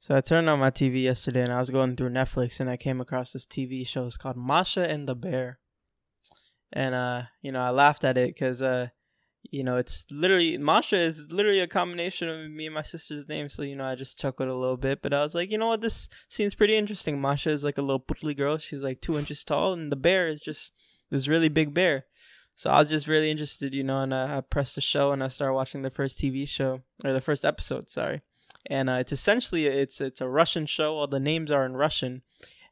So I turned on my TV yesterday and I was going through Netflix and I came across this TV show. It's called Masha and the Bear. And uh, you know, I laughed at it because uh, you know, it's literally Masha is literally a combination of me and my sister's name. So you know, I just chuckled a little bit. But I was like, you know what, this seems pretty interesting. Masha is like a little poodly girl. She's like two inches tall, and the bear is just this really big bear. So I was just really interested, you know, and I pressed the show and I started watching the first TV show or the first episode. Sorry and uh, it's essentially it's it's a Russian show. All the names are in Russian,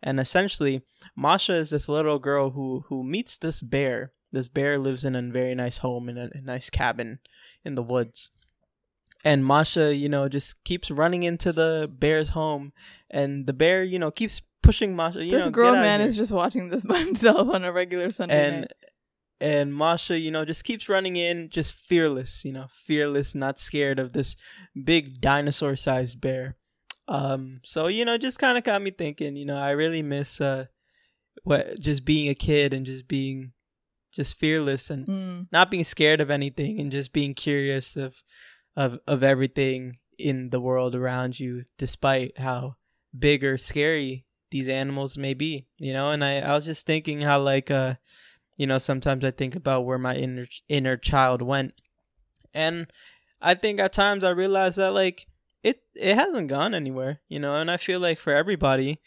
and essentially Masha is this little girl who who meets this bear. This bear lives in a very nice home in a, a nice cabin in the woods. And Masha, you know, just keeps running into the bear's home, and the bear, you know, keeps pushing Masha. You this know, grown "Get out man here." is just watching this by himself on a regular Sunday and night. And Masha, you know, just keeps running in, just fearless, you know, fearless, not scared of this big dinosaur-sized bear. Um, so you know, just kind of got me thinking. You know, I really miss uh, what just being a kid and just being just fearless and Mm. not being scared of anything and just being curious of of of everything in the world around you, despite how big or scary these animals may be. You know, and I I was just thinking how like uh you know sometimes I think about where my inner inner child went, and I think at times I realize that like it it hasn't gone anywhere. You know, and I feel like for everybody,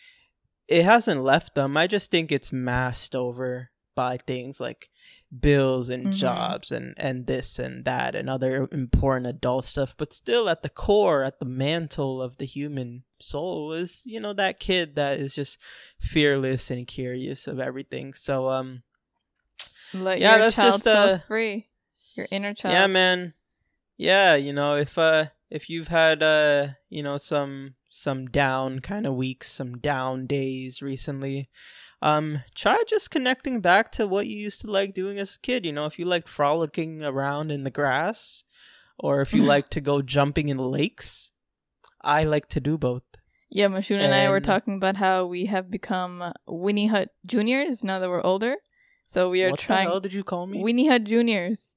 it hasn't left them. I just think it's masked over by things like bills and Mhm. jobs and and this and that and other important adult stuff but still at the core at the mantle of the human soul is you know that kid that is just fearless and curious of everything so um Let Yeah, your that's child just, uh, free. Your inner child. yeah man yeah you know if uh if you've had uh you know some some down kind of weeks some down days recently um try just connecting back to what you used to like doing as a kid you know if you liked frolicking around in the grass or if you like to go jumping in lakes i like to do both Yeah, Mashun and I were talking about how we have become Weenie Hut Juniors now that we're older. So we are what trying the hell did you call me Weenie Hut Juniors.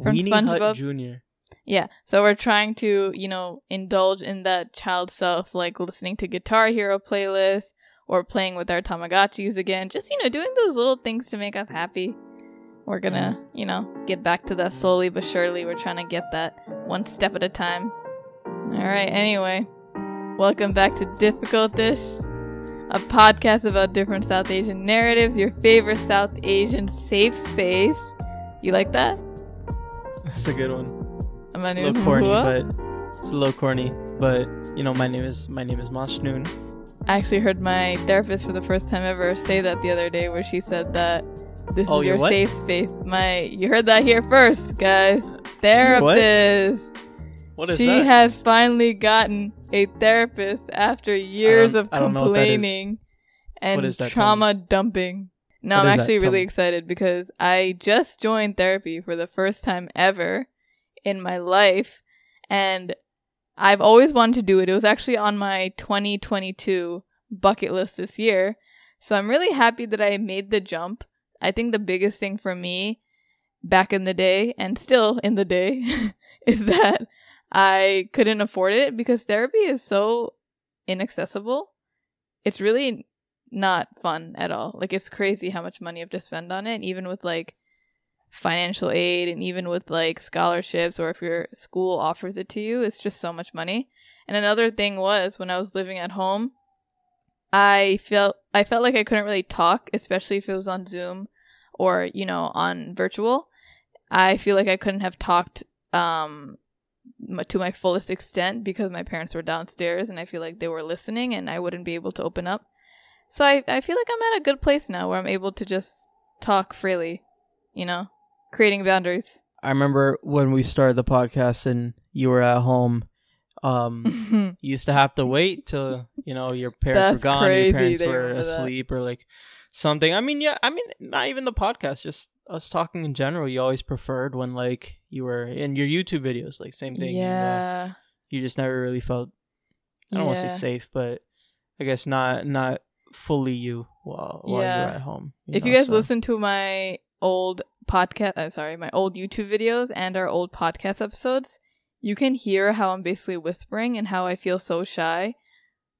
from Weenie Hut SpongeBob? junior Yeah. So we're trying to, you know, indulge in that child self, like listening to Guitar Hero playlists or playing with our Tamagotchis again. Just, you know, doing those little things to make us happy. We're gonna, you know, get back to that slowly but surely. We're trying to get that one step at a time. All right. Anyway, welcome back to Difficult Dish, a podcast about different South Asian narratives, your favorite South Asian safe space. You like that? that's a good one My a name is little corny Mohuya. but it's a little corny but you know my name is my name is Mashnoon. I actually heard my therapist for the first time ever say that the other day, where she said that this Oh, is your your what? safe space. My, you heard that here first, guys. Therapist. what is she that has finally gotten a therapist after years of I don't know what that is. complaining and that? Trauma dumping. No, What I'm is that? actually really excited because I just joined therapy for the first time ever in my life. And I've always wanted to do it. It was actually on my 2022 bucket list this year. So I'm really happy that I made the jump. I think the biggest thing for me back in the day and still in the day is that I couldn't afford it because therapy is so inaccessible. It's really not fun at all. Like it's crazy how much money you have to spend on it, even with like financial aid and even with like scholarships or if your school offers it to you, it's just so much money. And another thing was when I was living at home, I felt I felt like I couldn't really talk, especially if it was on Zoom or, you know, on virtual. I feel like I couldn't have talked um to my fullest extent because my parents were downstairs and I feel like they were listening and I wouldn't be able to open up. So I, I feel like I'm at a good place now where I'm able to just talk freely, you know, creating boundaries. I remember when we started the podcast and you were at home. Um, you used to have to wait till you know your parents were gone, your parents were remember that. asleep, or like something. I mean, yeah, I mean, not even the podcast, just us talking in general. You always preferred when like you were in your YouTube videos, like same thing. you, uh, yeah. you just never really felt. I don't want to say safe, but I guess not not fully you while while Yeah. you're at home. if know, you guys so- listen to my old podcast, I'm sorry, my old YouTube videos and our old podcast episodes, you can hear how I'm basically whispering and how I feel so shy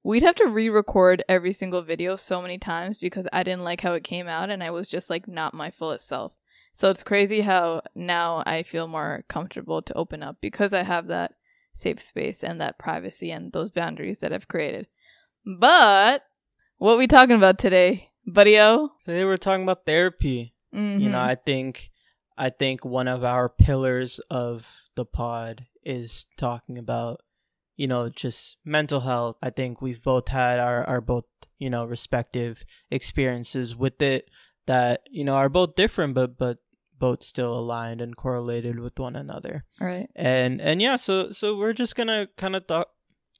we'd have to re-record every single video so many times because I didn't like how it came out and I was just like not my full self. So it's crazy how now I feel more comfortable to open up because I have that safe space and that privacy and those boundaries that I've created. But what we talking about today, buddy O? Today we're talking about therapy. Mm-hmm. You know, I think I think one of our pillars of the pod is talking about you know just mental health. I think we've both had our our both you know respective experiences with it that you know are both different but but both still aligned and correlated with one another. right. And and yeah, so so we're just gonna kind of talk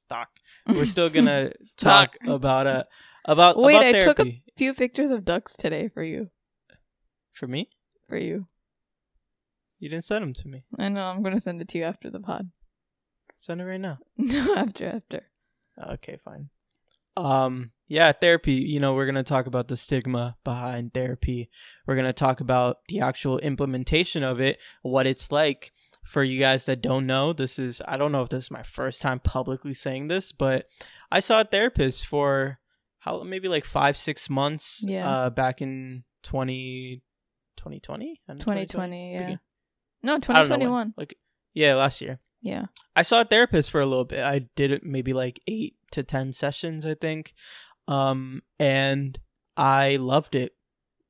talk. We're still gonna talk Talk. about uh about Wait, about I therapy took a few pictures of ducks today for you. for me. For you. You didn't send them to me. I know. I'm gonna send it to you after the pod. Send it right now. No, after after. Okay, fine. Um, yeah, therapy. You know, we're gonna talk about the stigma behind therapy. We're gonna talk about the actual implementation of it, what it's like. For you guys that don't know, this is I don't know if this is my first time publicly saying this, but I saw a therapist for how maybe like five, six months. Yeah. Uh, back in 20, 2020? End 2020, yeah. Begin- No, I don't know when. 2021. Like, yeah, last year. Yeah. I saw a therapist for a little bit. I did it maybe like eight to ten sessions, I think. Um, and I loved it,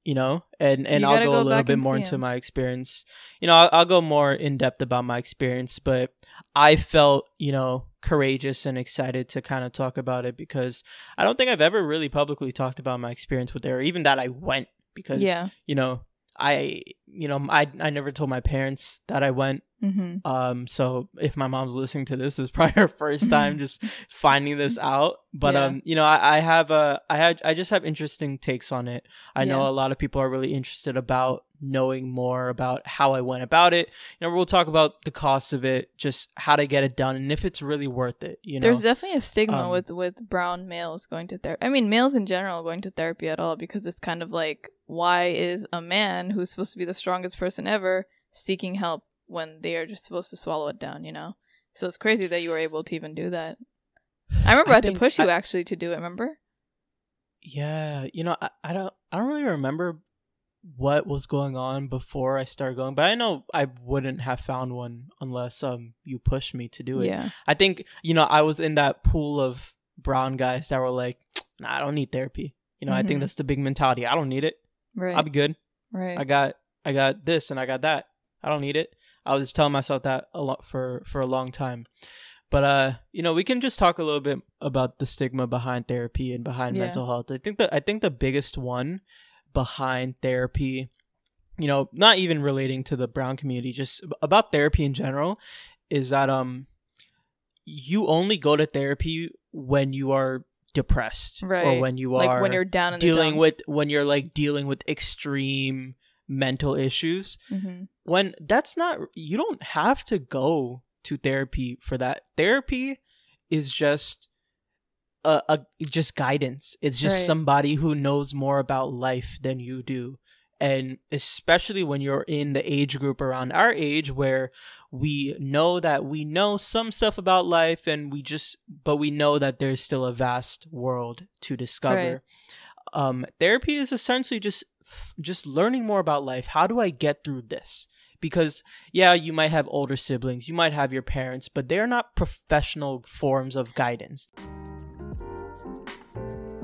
you know. And and I'll go, go a little bit more into my experience. You know, I'll, I'll go more in depth about my experience, but I felt you know courageous and excited to kind of talk about it because I don't think I've ever really publicly talked about my experience with there, even that I went because Yeah. you know I you know I I never told my parents that I went Mm-hmm. um, so if my mom's listening to this, it's probably her first time just finding this out. But Yeah. um, you know, I, I have a, I had, I just have interesting takes on it. I know a lot of people are really interested about knowing more about how I went about it. You know, we'll talk about the cost of it, just how to get it done, and if it's really worth it. You know, There's definitely a stigma Um, with with brown males going to therapy. I mean, males in general going to therapy at all because it's kind of like, why is a man who's supposed to be the strongest person ever seeking help when they are just supposed to swallow it down? You know. So it's crazy that you were able to even do that. I remember I, I had to push you I- actually to do it. Remember? Yeah, you know, I, I don't I don't really remember what was going on before I started going, but I know I wouldn't have found one unless um you pushed me to do it. Yeah. I think, you know, I was in that pool of brown guys that were like, nah, I don't need therapy. You know, I think Mhm. that's the big mentality. I don't need it. Right. I'll be good. right. I got I got this and I got that. I don't need it. I was just telling myself that a lot for for a long time. But uh, you know, we can just talk a little bit about the stigma behind therapy and behind Yeah. mental health. I think that I think the biggest one behind therapy, you know, not even relating to the brown community, just about therapy in general, is that um you only go to therapy when you are depressed right. or when you like are when you're down in dealing the with when you're like dealing with extreme mental issues hmm when that's not you don't have to go to therapy for that. Therapy is just a, a just guidance. It's just Right. somebody who knows more about life than you do. And especially when you're in the age group around our age where we know that we know some stuff about life and we just but we know that there's still a vast world to discover. Um therapy is essentially just just learning more about life. How do i get through this because yeah you might have older siblings you might have your parents but they're not professional forms of guidance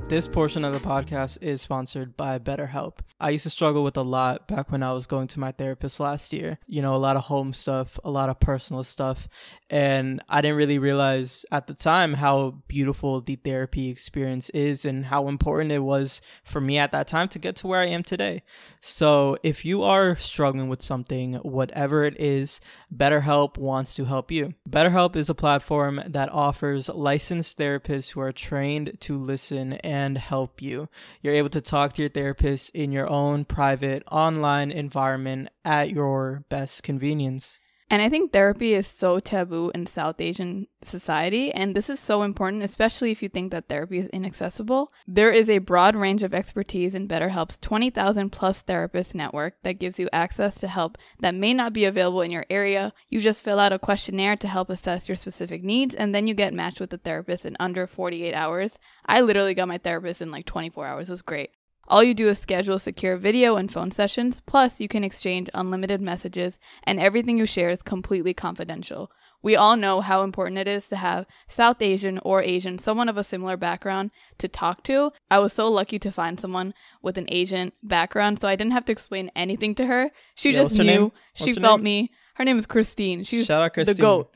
this portion of the podcast is sponsored by BetterHelp. I used to struggle with a lot back when I was going to my therapist last year. You know, a lot of home stuff, a lot of personal stuff. And I didn't really realize at the time how beautiful the therapy experience is and how important it was for me at that time to get to where I am today. So if you are struggling with something, whatever it is, BetterHelp wants to help you. BetterHelp is a platform that offers licensed therapists who are trained to listen and help you. You're able to talk to your therapist in your own private online environment at your best convenience. And I think therapy is so taboo in South Asian society. And this is so important, especially if you think that therapy is inaccessible. There is a broad range of expertise in BetterHelp's 20,000 plus therapist network that gives you access to help that may not be available in your area. You just fill out a questionnaire to help assess your specific needs, and then you get matched with a therapist in under 48 hours. I literally got my therapist in like 24 hours. It was great. All you do is schedule secure video and phone sessions, plus, you can exchange unlimited messages, and everything you share is completely confidential. We all know how important it is to have South Asian or Asian, someone of a similar background to talk to. I was so lucky to find someone with an Asian background, so I didn't have to explain anything to her. She Yeah, just knew. She felt name? me. Her name is Christine. She's Shout out Christine. the goat.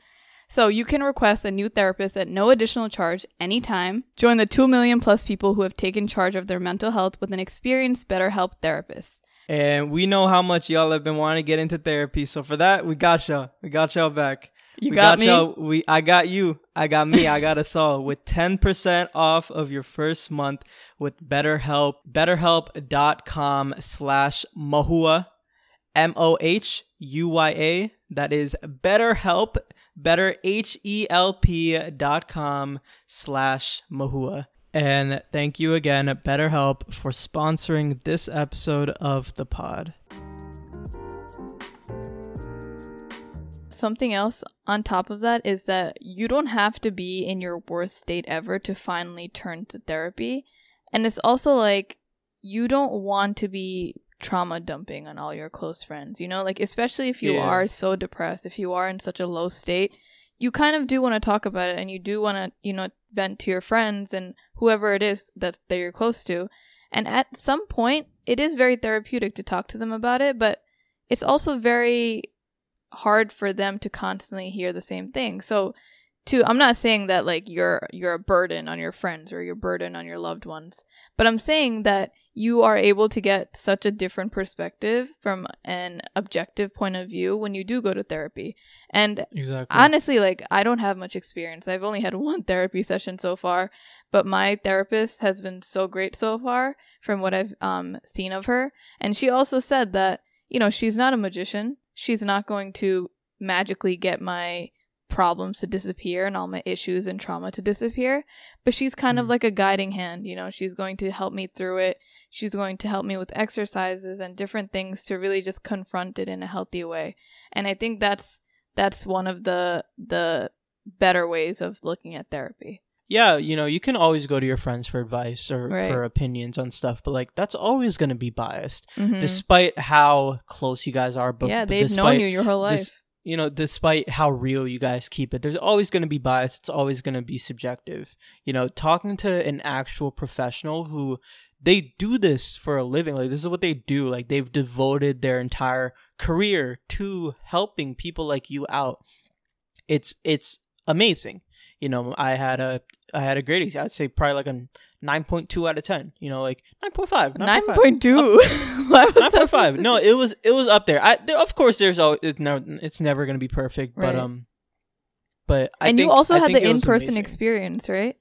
So you can request a new therapist at no additional charge anytime. Join the 2 million plus people who have taken charge of their mental health with an experienced BetterHelp therapist. And we know how much y'all have been wanting to get into therapy. So for that, we got y'all. We got y'all back. You we got, me? y'all. We I got you. I got me. I got us all with 10% off of your first month with BetterHelp. BetterHelp.com slash Mohuya. M O H U Y A. That is BetterHelp. Better H E L P dot com slash Mohuya. And thank you again, BetterHelp, for sponsoring this episode of the pod. Something else on top of that is that you don't have to be in your worst state ever to finally turn to therapy. And it's also like you don't want to be trauma dumping on all your close friends, you know? Like, especially if you Yeah. are so depressed, if you are in such a low state, you kind of do want to talk about it and you do want to, you know, vent to your friends and whoever it is that, that you're close to. And at some point, it is very therapeutic to talk to them about it, but it's also very hard for them to constantly hear the same thing. So to I'm not saying that like you're you're a burden on your friends or you're a burden on your loved ones, but I'm saying that you are able to get such a different perspective from an objective point of view when you do go to therapy. And Exactly. honestly like i don't have much experience i've only had one therapy session so far but my therapist has been so great so far from what i've um, seen of her and she also said that you know she's not a magician she's not going to magically get my problems to disappear and all my issues and trauma to disappear but she's kind of Mhm. like a guiding hand you know she's going to help me through it she's going to help me with exercises and different things to really just confront it in a healthy way and i think that's that's one of the the better ways of looking at therapy. yeah, you know, you can always go to your friends for advice or Right. for opinions on stuff, but like that's always going to be biased, Mhm. despite how close you guys are. But yeah, they've despite, known you your whole life. this- you know, despite how real you guys keep it, there's always going to be bias. It's always going to be subjective. You know, talking to an actual professional who they do this for a living, like this is what they do. Like they've devoted their entire career to helping people like you out. It's it's amazing. You know, I had a I had a great. I'd say probably like a nine point two out of ten. You know, like nine point five. Nine point two. Nine point five. No, it was it was up there. I there, of course there's always it's never it's never gonna be perfect, but um, but I and you also I had the in-person experience, right?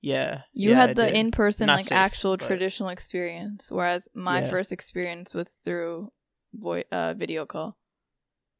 Yeah, You yeah, had the in-person, like safe, actual but- traditional experience, whereas my Yeah. first experience was through uh, video call.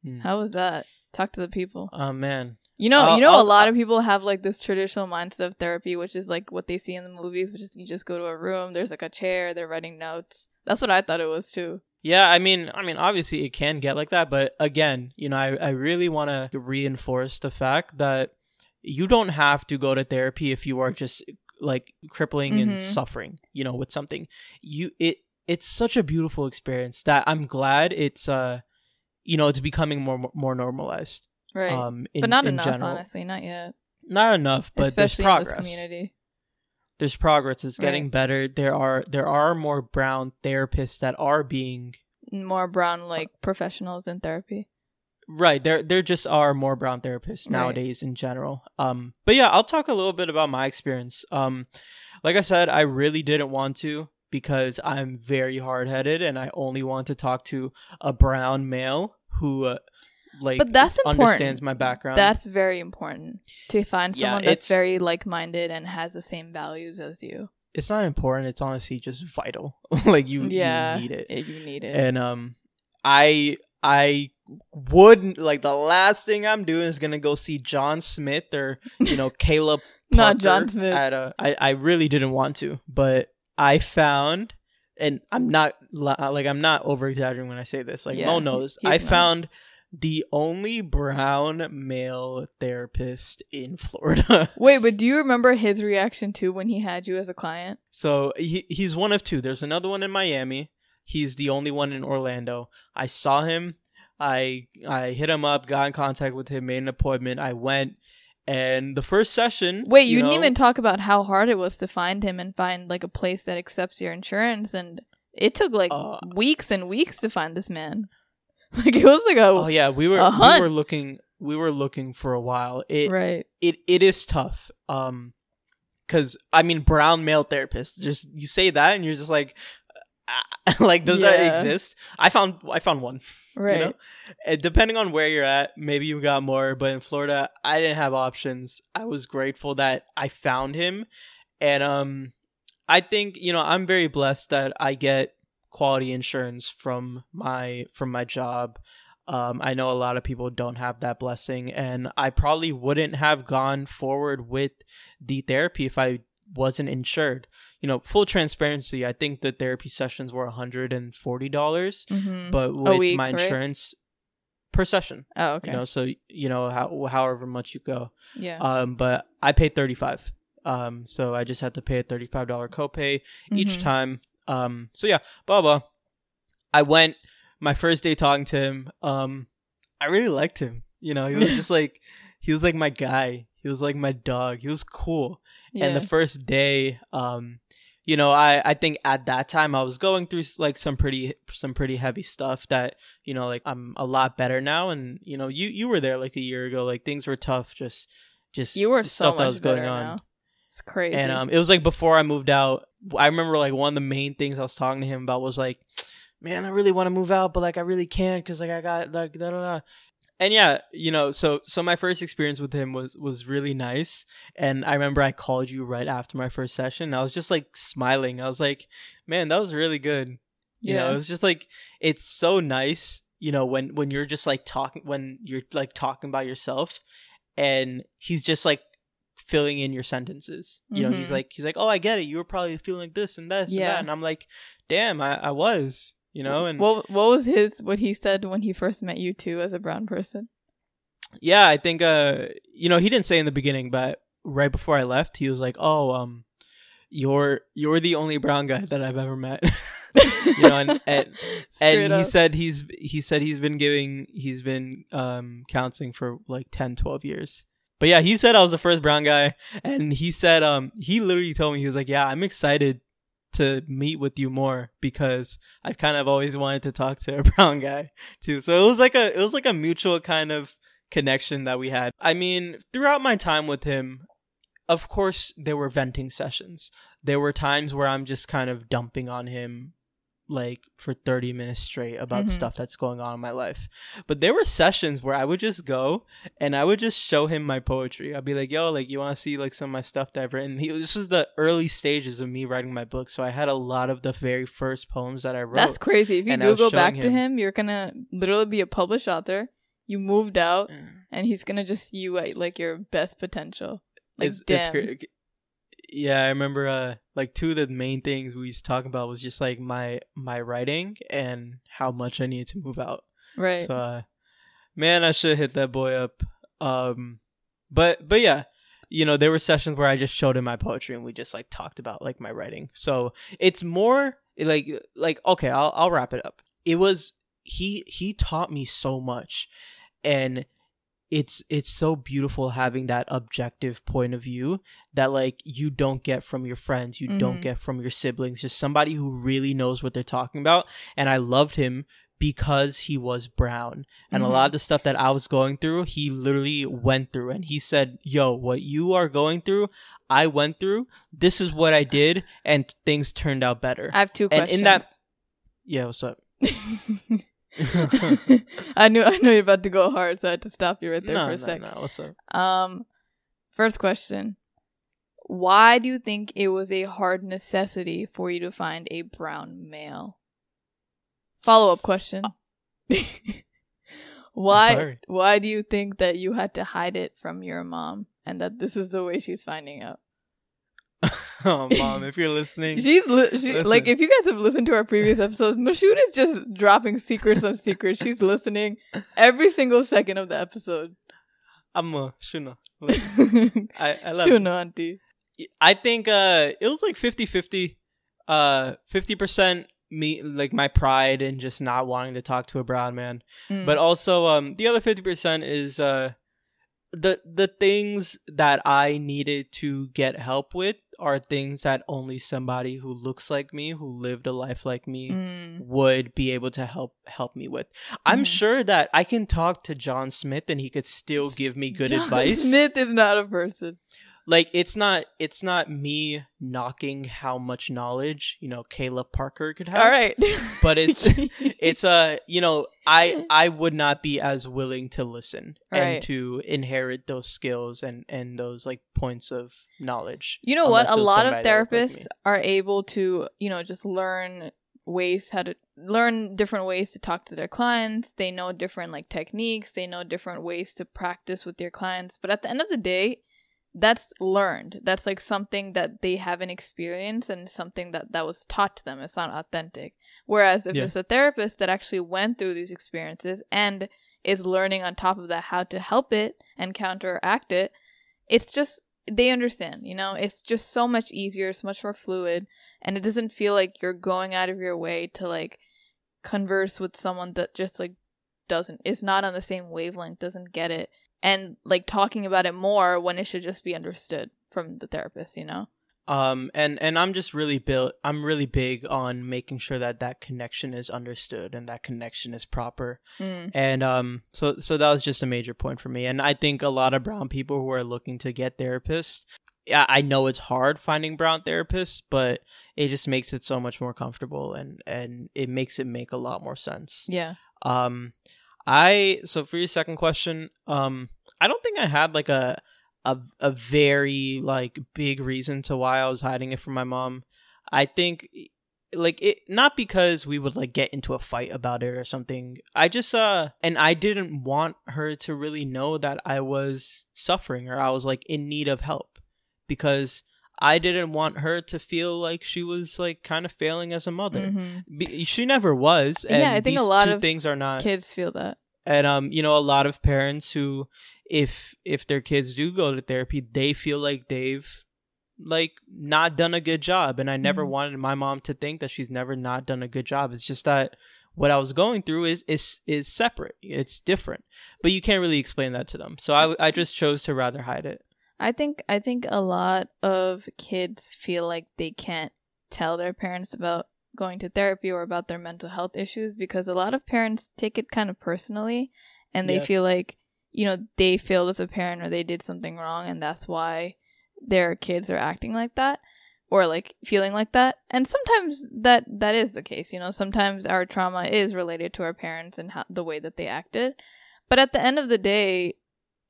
Hmm. How was that? Talk to the people. Oh man, You know, I'll- you know, a I'll- lot of people have like this traditional mindset of therapy, which is like what they see in the movies, which is you just go to a room, there's like a chair, they're writing notes. That's what I thought it was too. yeah. I mean, I mean, obviously it can get like that, but again, you know, I I really want to reinforce the fact that you don't have to go to therapy if you are just like crippling Mhm. and suffering, you know, with something. You it it's such a beautiful experience that I'm glad it's uh you know it's becoming more more normalized. Right. Um, in, but not enough, general. honestly, not yet. Not enough, but Especially there's progress. community. There's progress. It's getting Right. better. There are there are more brown therapists that are being More brown like professionals in therapy. Right. There there just are more brown therapists Right. nowadays in general. Um, but yeah, I'll talk a little bit about my experience. Um, like I said, I really didn't want to because I'm very hard headed and I only want to talk to a brown male who uh, like But that's important. understands my background. That's very important to find Yeah, someone that's very like minded and has the same values as you. it's not important. It's honestly just vital. like you, yeah, you need it. You need it. and um i I wouldn't like the last thing I'm doing is gonna go see John Smith or you know Caleb. Not John Smith. At a, I I really didn't want to, but I found, and I'm not uh, like I'm not over exaggerating when I say this. Like Yeah, Mo knows, I found the only brown male therapist in Florida. Wait, but do you remember his reaction too when he had you as a client? So he he's one of two. There's another one in Miami. He's the only one in Orlando. I saw him. I I hit him up, got in contact with him, made an appointment. I went, and the first session. Wait, you, didn't know, even talk about how hard it was to find him and find like a place that accepts your insurance, and it took like Uh, weeks and weeks to find this man. Like it was like a Oh yeah, we were we were looking we were looking for a while. It right. it it is tough. Um, because I mean, brown male therapist. Just you say that, and you're just like, like, does Yeah. that exist? I found I found one. Right. You know? And depending on where you're at, maybe you got more. But in Florida, I didn't have options. I was grateful that I found him, and um, I think you know I'm very blessed that I get quality insurance from my from my job. Um, I know a lot of people don't have that blessing, and I probably wouldn't have gone forward with the therapy if I wasn't insured. You know, full transparency, I think the therapy sessions were $140, Mm-hmm. but with week, my right? insurance per session, oh, okay. you know, so you know how however much you go. yeah. Um, but I paid 35. Um, so I just had to pay a $35 copay each Mhm. time. Um, so yeah, blah blah. I went my first day talking to him. Um, I really liked him. You know, he was just like he was like my guy. He was like my dog. He was cool. Yeah. And the first day, um, you know, I I think at that time I was going through like some pretty some pretty heavy stuff that you know like I'm a lot better now. And you know, you you were there like a year ago. Like things were tough. Just just you were just so stuff much that was going on. now. It's crazy. And um, it was like before I moved out. I remember like one of the main things I was talking to him about was like, man, I really want to move out, but like I really can't because like I got like da da da. And yeah, you know, so so my first experience with him was was really nice. And I remember I called you right after my first session. And I was just like smiling. I was like, man, that was really good. You know, Yeah. it's just like it's so nice. You know, when when you're just like talking when you're like talking about yourself, and he's just like filling in your sentences. You know, he's Mhm. like he's like, oh, I get it. You were probably feeling like this and this and that, and I'm like, damn, I, I was. You know, and what what was his what he said when he first met you too as a brown person? yeah, I think uh, you know, he didn't say in the beginning, but right before I left, he was like, oh, um, you're you're the only brown guy that I've ever met. you know, and and, and he said he's he said he's been giving he's been um counseling for like 10 12 years but yeah he said i was the first brown guy and he said um he literally told me he was like yeah i'm excited to meet with you more because i kind of always wanted to talk to a brown guy too. So it was like a it was like a mutual kind of connection that we had. I mean throughout my time with him of course there were venting sessions. There were times where i'm just kind of dumping on him like for 30 minutes straight about Mhm. stuff that's going on in my life. But there were sessions where I would just go and I would just show him my poetry. I'd be like, "Yo, like you want to see like some of my stuff that I've written?" He, this was the early stages of me writing my book, so I had a lot of the very first poems that I wrote. That's crazy. If you do go back showing to him- him, you're gonna literally be a published author. You moved out, Yeah. and he's gonna just see you at like your best potential. Like, it's, it's damn. great. Yeah, I remember uh like two of the main things we used to talk about was just like my my writing and how much I needed to move out. Right. So, uh, man, I should hit that boy up. Um, but but yeah, you know, there were sessions where I just showed him my poetry and we just like talked about like my writing. So it's more like like okay, I'll I'll wrap it up. It was he he taught me so much, and it's it's so beautiful having that objective point of view that like you don't get from your friends you don't Mhm. get from your siblings just somebody who really knows what they're talking about and i loved him because he was brown and a Mhm. lot of the stuff that i was going through he literally went through and he said yo what you are going through i went through this is what i did and things turned out better I have two and questions. in that- yeah what's up I knew I knew you're about to go hard, so I had to stop you right there no, for a no, sec. no, what's up Um, first question: Why do you think it was a hard necessity for you to find a brown male? Follow up question: Why why do you think that you had to hide it from your mom and that this is the way she's finding out? oh, mom, if you're listening, She's li- she, Listen. like if you guys have listened to our previous episodes, Mashoon is just dropping secrets on secrets. She's listening every single second of the episode. I'm a shuna. Like, I, I love it. Shuno, auntie. I think uh it was like 50-50. Uh 50% me like my pride and just not wanting to talk to a brown man. Mm. But also um the other 50% is uh the the things that I needed to get help with are things that only somebody who looks like me, who lived a life like me, Mm. would be able to help help me with. I'm Mhm. sure that I can talk to John Smith and he could still give me good John advice Smith is not a person. like it's not it's not me knocking how much knowledge you know Kayla Parker could have. All right. but it's it's uh you know I I would not be as willing to listen Right. and to inherit those skills and and those like points of knowledge. You know what? A lot of looked like therapists are able to, you know, just learn ways how to learn different ways to talk to their clients. They know different like techniques, they know different ways to practice with their clients. But at the end of the day, that's learned. That's like something that they haven't experienced and something that that was taught to them. It's not authentic. Whereas if Yeah. it's a therapist that actually went through these experiences and is learning on top of that how to help it and counteract it, it's just they understand, you know? It's just so much easier, so much more fluid, and it doesn't feel like you're going out of your way to like converse with someone that just like doesn't is not on the same wavelength, doesn't get it, and like talking about it more when it should just be understood from the therapist, you know? um and and I'm just really built I'm really big on making sure that that connection is understood and that connection is proper. Mm. and um so so that was just a major point for me and i think a lot of brown people who are looking to get therapists yeah, I know it's hard finding brown therapists, but it just makes it so much more comfortable and and it makes it make a lot more sense. Yeah. Um I so for your second question, um I don't think I had like a a a very like big reason to why I was hiding it from my mom. I think like it not because we would like get into a fight about it or something. I just uh and I didn't want her to really know that I was suffering or I was like in need of help because I didn't want her to feel like she was like kind of failing as a mother. Mhm. Be- she never was. And Yeah, I think a lot two of things are not Kids feel that. and um you know a lot of parents who if if their kids do go to therapy they feel like they've like not done a good job and i never Mhm. wanted my mom to think that she's never not done a good job it's just that what i was going through is is is separate it's different but you can't really explain that to them so i i just chose to rather hide it I think I think a lot of kids feel like they can't tell their parents about going to therapy or about their mental health issues because a lot of parents take it kind of personally and they Yeah. feel like you know they failed as a parent or they did something wrong and that's why their kids are acting like that or like feeling like that and sometimes that that is the case you know sometimes our trauma is related to our parents and how, the way that they acted but at the end of the day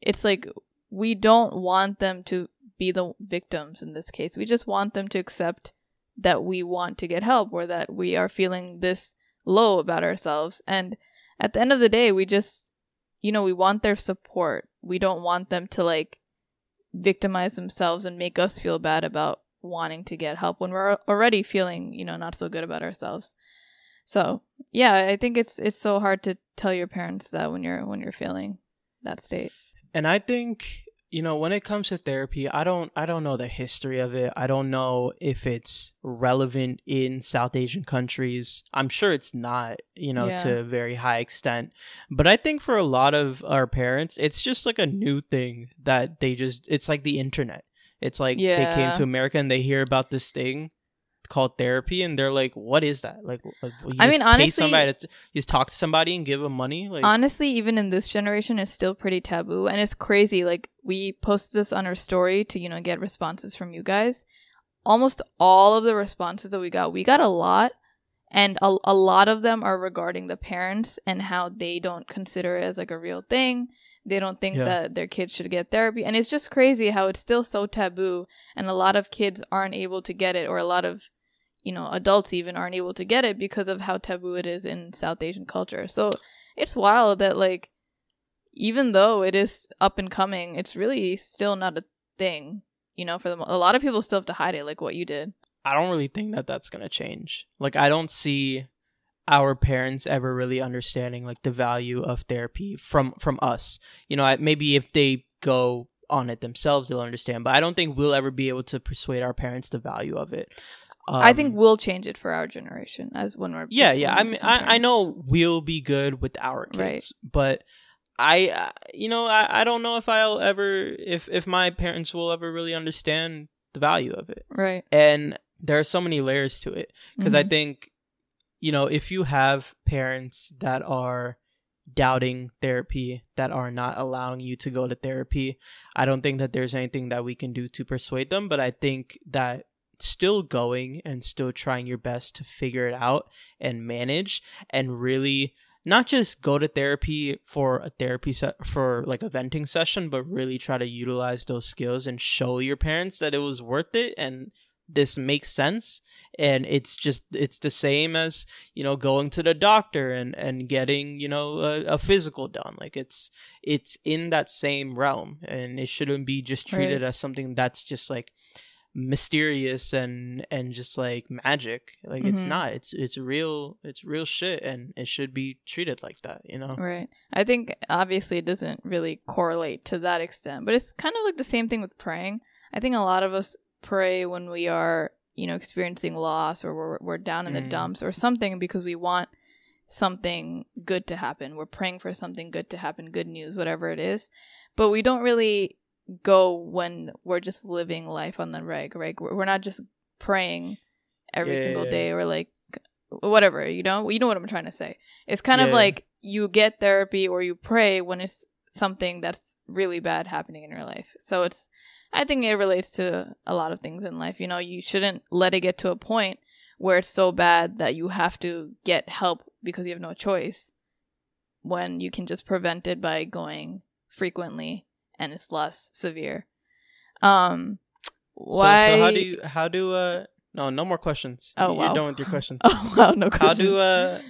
it's like we don't want them to be the victims in this case. We just want them to accept that we want to get help or that we are feeling this low about ourselves. And at the end of the day, we just, you know, we want their support. We don't want them to like victimize themselves and make us feel bad about wanting to get help when we're already feeling, you know, not so good about ourselves. So, yeah, I think it's it's so hard to tell your parents that when you're when you're feeling that state. And i think you know when it comes to therapy i don't i don't know the history of it. I don't know if it's relevant in south asian countries. I'm sure it's not you know Yeah. to a very high extent. But i think for a lot of our parents it's just like a new thing that they just it's like the internet. It's like they came to america and they hear about this thing called therapy and they're like what is that? Like uh, you I mean, pay honestly- somebody to you just talk to somebody and give them money like honestly even in this generation it's still pretty taboo and it's crazy like we posted this on our story to you know get responses from you guys. Almost all of the responses that we got we got a lot and a, a lot of them are regarding the parents and how they don't consider it as like a real thing. They don't think Yeah. that their kids should get therapy and it's just crazy how it's still so taboo and a lot of kids aren't able to get it or a lot of you know adults even aren't able to get it because of how taboo it is in south asian culture so it's wild that like even though it is up and coming, it's really still not a thing. You know, for them, a lot of people still have to hide it, like what you did. I don't really think that that's gonna change. Like, I don't see our parents ever really understanding like the value of therapy from from us. You know, maybe if they go on it themselves, they'll understand. But I don't think we'll ever be able to persuade our parents the value of it. Um, I think um, we'll change it for our generation as when we're yeah yeah. I mean, I, I know we'll be good with our kids, right. but I you know I, I don't know if I'll ever if if my parents will ever really understand the value of it. Right. And there are so many layers to it because mm-hmm. I think you know if you have parents that are doubting therapy that are not allowing you to go to therapy i don't think that there's anything that we can do to persuade them but i think that still going and still trying your best to figure it out and manage and really not just go to therapy for a therapy set for like a venting session but really try to utilize those skills and show your parents that it was worth it and this makes sense and it's just it's the same as you know going to the doctor and and getting you know a, a physical done like it's it's in that same realm and it shouldn't be just treated right. as something that's just like mysterious and and just like magic like mm-hmm. it's not it's it's real it's real shit and it should be treated like that you know right i think obviously it doesn't really correlate to that extent but it's kind of like the same thing with praying i think a lot of us pray when we are, you know, experiencing loss or we're, we're down in mm. the dumps or something because we want something good to happen. We're praying for something good to happen, good news, whatever it is. But we don't really go when we're just living life on the reg, right? We're not just praying every yeah, single day or like whatever, you know? You know what I'm trying to say. It's kind yeah. of like you get therapy or you pray when it's something that's really bad happening in your life. So it's I think it relates to a lot of things in life. You know, you shouldn't let it get to a point where it's so bad that you have to get help because you have no choice when you can just prevent it by going frequently and it's less severe. Um why so, so how do you how do uh no no more questions. Oh You're wow. done with your questions. oh wow, no questions. How do uh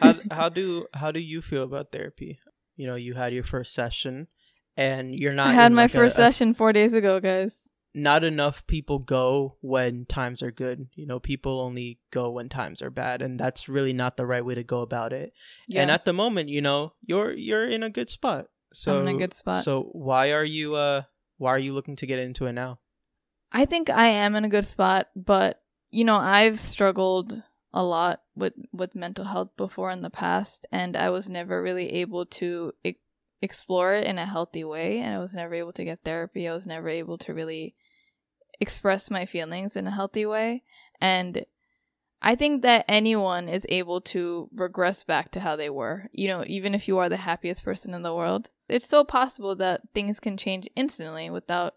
how how do how do you feel about therapy? You know, you had your first session and you're not. I had my like first a, session four days ago, guys. Not enough people go when times are good. You know, people only go when times are bad, and that's really not the right way to go about it. Yeah. And at the moment, you know, you're you're in a good spot. So I'm in a good spot. So why are you uh why are you looking to get into it now? I think I am in a good spot, but you know, I've struggled a lot with with mental health before in the past and I was never really able to explore it in a healthy way and I was never able to get therapy. I was never able to really express my feelings in a healthy way. And I think that anyone is able to regress back to how they were. You know, even if you are the happiest person in the world, it's so possible that things can change instantly without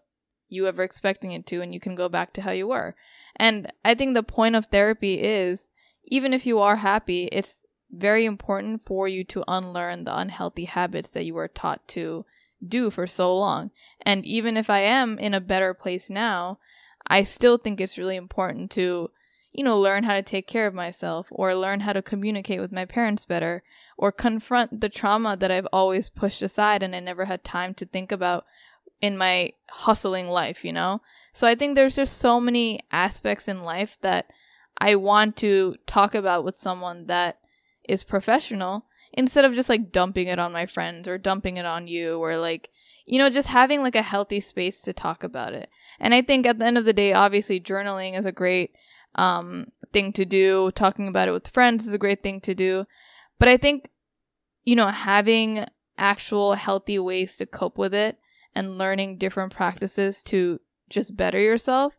you ever expecting it to, and you can go back to how you were. And I think the point of therapy is even if you are happy, it's very important for you to unlearn the unhealthy habits that you were taught to do for so long. And even if I am in a better place now, I still think it's really important to, you know, learn how to take care of myself or learn how to communicate with my parents better or confront the trauma that I've always pushed aside and I never had time to think about in my hustling life, you know? So I think there's just so many aspects in life that I want to talk about with someone that is professional instead of just like dumping it on my friends or dumping it on you or like you know just having like a healthy space to talk about it. And i think at the end of the day obviously journaling is a great um thing to do. Talking about it with friends is a great thing to do but i think you know having actual healthy ways to cope with it and learning different practices to just better yourself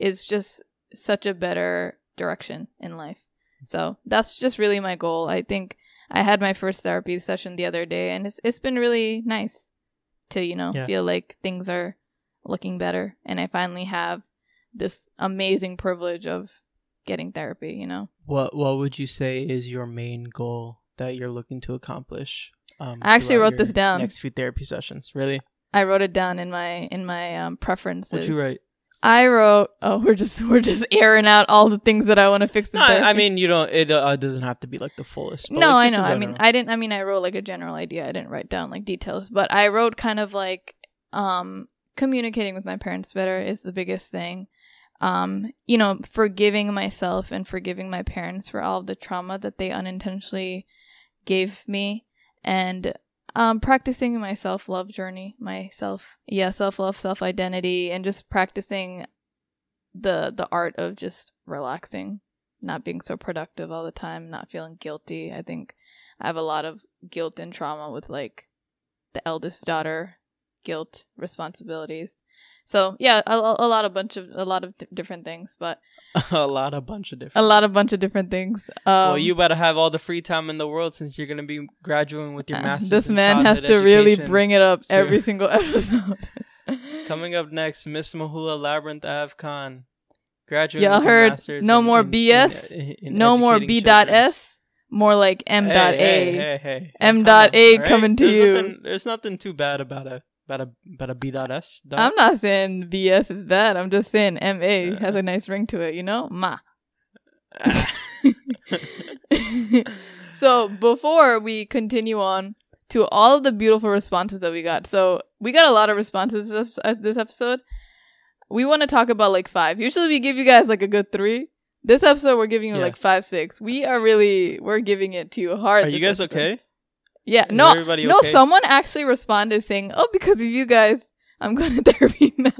is just such a better direction in life so that's just really my goal. I think I had my first therapy session the other day, and it's it's been really nice to you know yeah. feel like things are looking better, and I finally have this amazing privilege of getting therapy. You know. What What would you say is your main goal that you're looking to accomplish? Um, I actually wrote this down. Next few therapy sessions, really. I wrote it down in my in my um, preferences. What'd you write? I wrote. Oh, we're just we're just airing out all the things that I want to fix. No, I, I mean you don't. It uh, doesn't have to be like the fullest. no, like, I know. I mean. I didn't. I mean, I wrote like a general idea. I didn't write down like details, but I wrote kind of like um communicating with my parents better is the biggest thing. Um, you know, forgiving myself and forgiving my parents for all of the trauma that they unintentionally gave me, and um, practicing my self love journey, my self yeah self love, self identity, and just practicing the the art of just relaxing not being so productive all the time, not feeling guilty. I think I have a lot of guilt and trauma with like the eldest daughter, guilt, responsibilities. So yeah, a, a lot of bunch of a lot of different things, but a lot, a bunch of different. a lot of bunch of different things. Um, well, you better have all the free time in the world since you're gonna be graduating with your uh, master's. this man has to really bring it up every single episode. Coming up next, Miss Mohuya Labyrinth Av Khan, graduating. Y'all heard no more in- BS, in- in no more B dot S, more like M dot hey, A. hey, hey. M dot A coming to There's you. Nothing, there's nothing too bad about a about a about a B dot S. dog. I'm not saying BS is bad. I'm just saying MA Uh. has a nice ring to it, you know? Ma. so before we continue on to all of the beautiful responses that we got, so we got a lot of responses this episode. We want to talk about like five. Usually we give you guys like a good three. This episode we're giving you Yeah. like five, six. We are really we're giving it to you hard. Are you guys episode. okay? Yeah. Is No. no. okay? Someone actually responded saying, "Oh, because of you guys, I'm going to therapy now."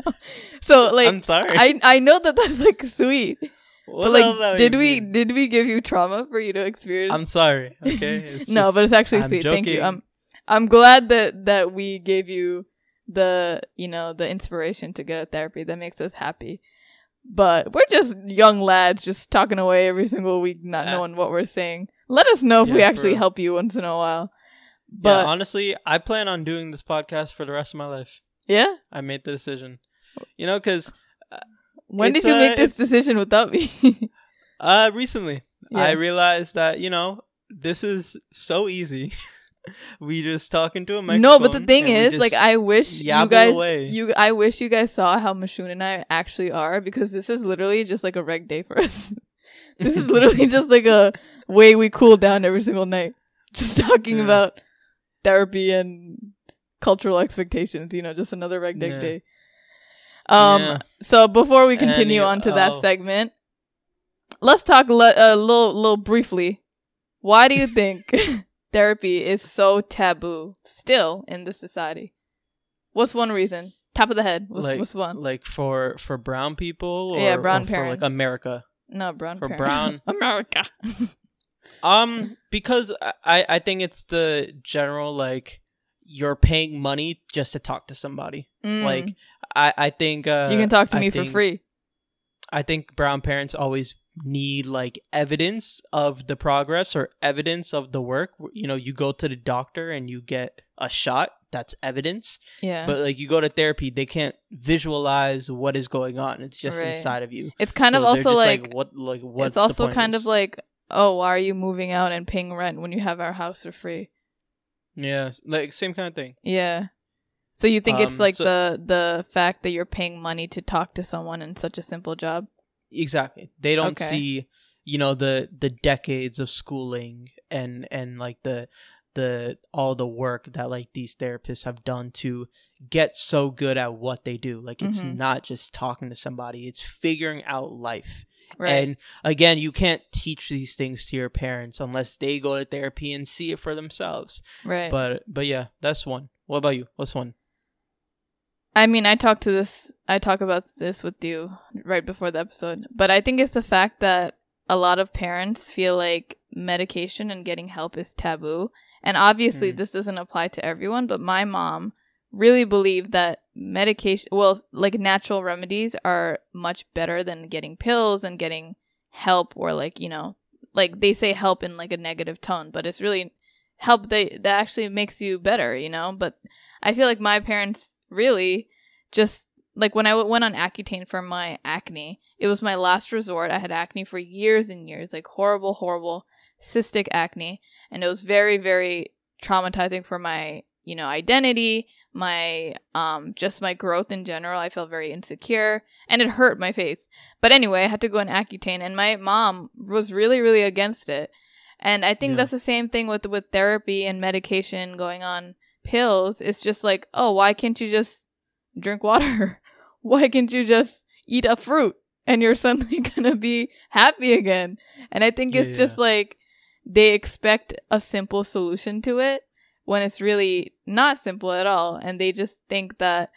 So like, I'm sorry. I I know that that's like sweet, What but like, did we mean? did we give you trauma for you to experience? I'm sorry. Okay. It's no, but it's actually I'm sweet. Thank you. joking. I'm I'm glad that that we gave you the you know the inspiration to get a therapy. That makes us happy. But we're just young lads, just talking away every single week, not Uh, knowing what we're saying. Let us know if we yeah, for actually help you once in a while. Yeah, But honestly, I plan on doing this podcast for the rest of my life. yeah, I made the decision. You know, because when did you uh, make this decision without me? uh, recently I realized that you know this is so easy. we just talk into a microphone. no, but the thing is, like, I wish you guys, away. you, I wish you guys saw how Mashun and I actually are because this is literally just like a reg day for us. this is literally just like a way we cool down every single night, just talking Yeah. about therapy and cultural expectations. You know, just another reg day Yeah. day. Um. Yeah. So before we continue Any- on to that oh. segment, let's talk a le- a little, little briefly. Why do you think therapy is so taboo still in this society? What's one reason? Top of the head. What's, like, what's one? like for for brown people, or, Yeah, brown parents. like America. No, brown for parent. brown- America. Um, because I I think it's the general like you're paying money just to talk to somebody. Mm. Like I I think uh, you can talk to I me for free. I think brown parents always need like evidence of the progress or evidence of the work. You know, you go to the doctor and you get a shot. That's evidence. Yeah. But like you go to therapy, they can't visualize what is going on. It's just Right. inside of you. it's kind of So they're also just like, what like what's it's also kind is- of like, oh, why are you moving out and paying rent when you have our house for free? yeah, like same kind of thing. Yeah. So you think it's Um, like so- the the fact that you're paying money to talk to someone in such a simple job? Exactly. They don't Okay. see, you know, the the decades of schooling and and like the the all the work that like these therapists have done to get so good at what they do. Like it's Mhm. not just talking to somebody, it's figuring out life. Right. And again, you can't teach these things to your parents unless they go to therapy and see it for themselves. right. But but yeah, that's one. What about you? What's one? I mean, I talked to this, I talk about this with you right before the episode, but I think it's the fact that a lot of parents feel like medication and getting help is taboo. And obviously, Mm. this doesn't apply to everyone, but my mom really believed that medication, well, like natural remedies are much better than getting pills and getting help or like, you know, like they say help in like a negative tone, but it's really help that, that actually makes you better, you know? But I feel like my parents really just like when I w- went on Accutane for my acne, it was my last resort. I had acne for years and years, like horrible, horrible cystic acne, and it was very, very traumatizing for my, you know, identity, my um just my growth in general. I felt very insecure and it hurt my face. But anyway, I had to go on Accutane and my mom was really really against it. And I think Yeah. that's the same thing with with therapy and medication going on pills. It's just like, "Oh, why can't you just drink water? why can't you just eat a fruit and you're suddenly going to be happy again?" And I think it's Yeah. just like they expect a simple solution to it when it's really not simple at all and they just think that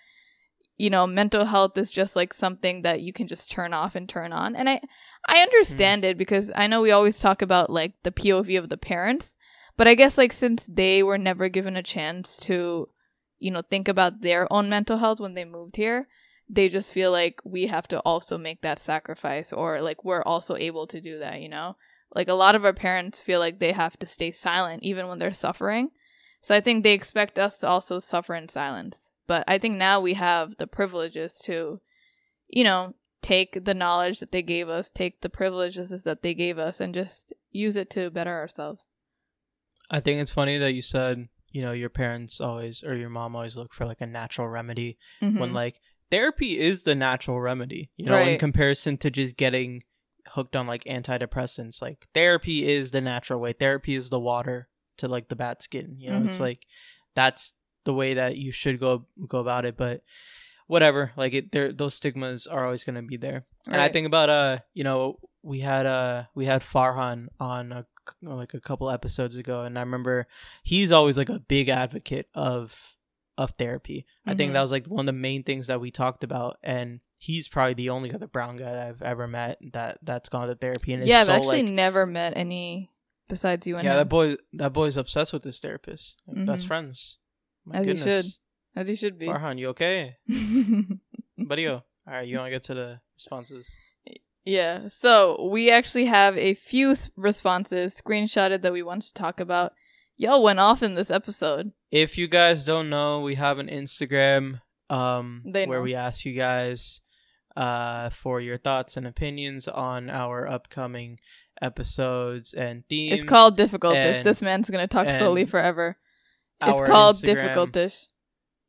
you know mental health is just like something that you can just turn off and turn on. And i i hmm. understand it because i know we always talk about like the pov of the parents but i guess like since they were never given a chance to you know think about their own mental health when they moved here they just feel like we have to also make that sacrifice or like we're also able to do that you know? Like a lot of our parents feel like they have to stay silent even when they're suffering so I think they expect us to also suffer in silence. But I think now we have the privileges to, you know, take the knowledge that they gave us, take the privileges that they gave us, and just use it to better ourselves. I think it's funny that you said, you know, your parents always or your mom always look for like a natural remedy when Mhm. like therapy is the natural remedy, you know, in comparison to just getting hooked on like antidepressants. Like therapy is the natural way. Therapy is the water to like the bad skin, you know. It's Mhm. like that's the way that you should go go about it, but whatever, like it there those stigmas are always going to be there. And I think about uh, you know, we had uh we had Farhan on a, like a couple episodes ago and I remember he's always like a big advocate of of therapy. I think Mhm. that was like one of the main things that we talked about and he's probably the only other brown guy that I've ever met that that's gone to therapy and yeah, I've so actually like never met any besides you and yeah, him. that boy that boy's obsessed with his therapist. Like, Best friends. My As he goodness. As you should be. Farhan, you okay? Buddy, all right, you want to get to the responses? Yeah. So we actually have a few responses screenshotted that we want to talk about. Y'all went off in this episode. If you guys don't know, we have an Instagram um where we ask you guys uh for your thoughts and opinions on our upcoming episodes and themes. It's called Difficultish. and- This man's gonna talk slowly forever. It's called Instagram. Difficultish.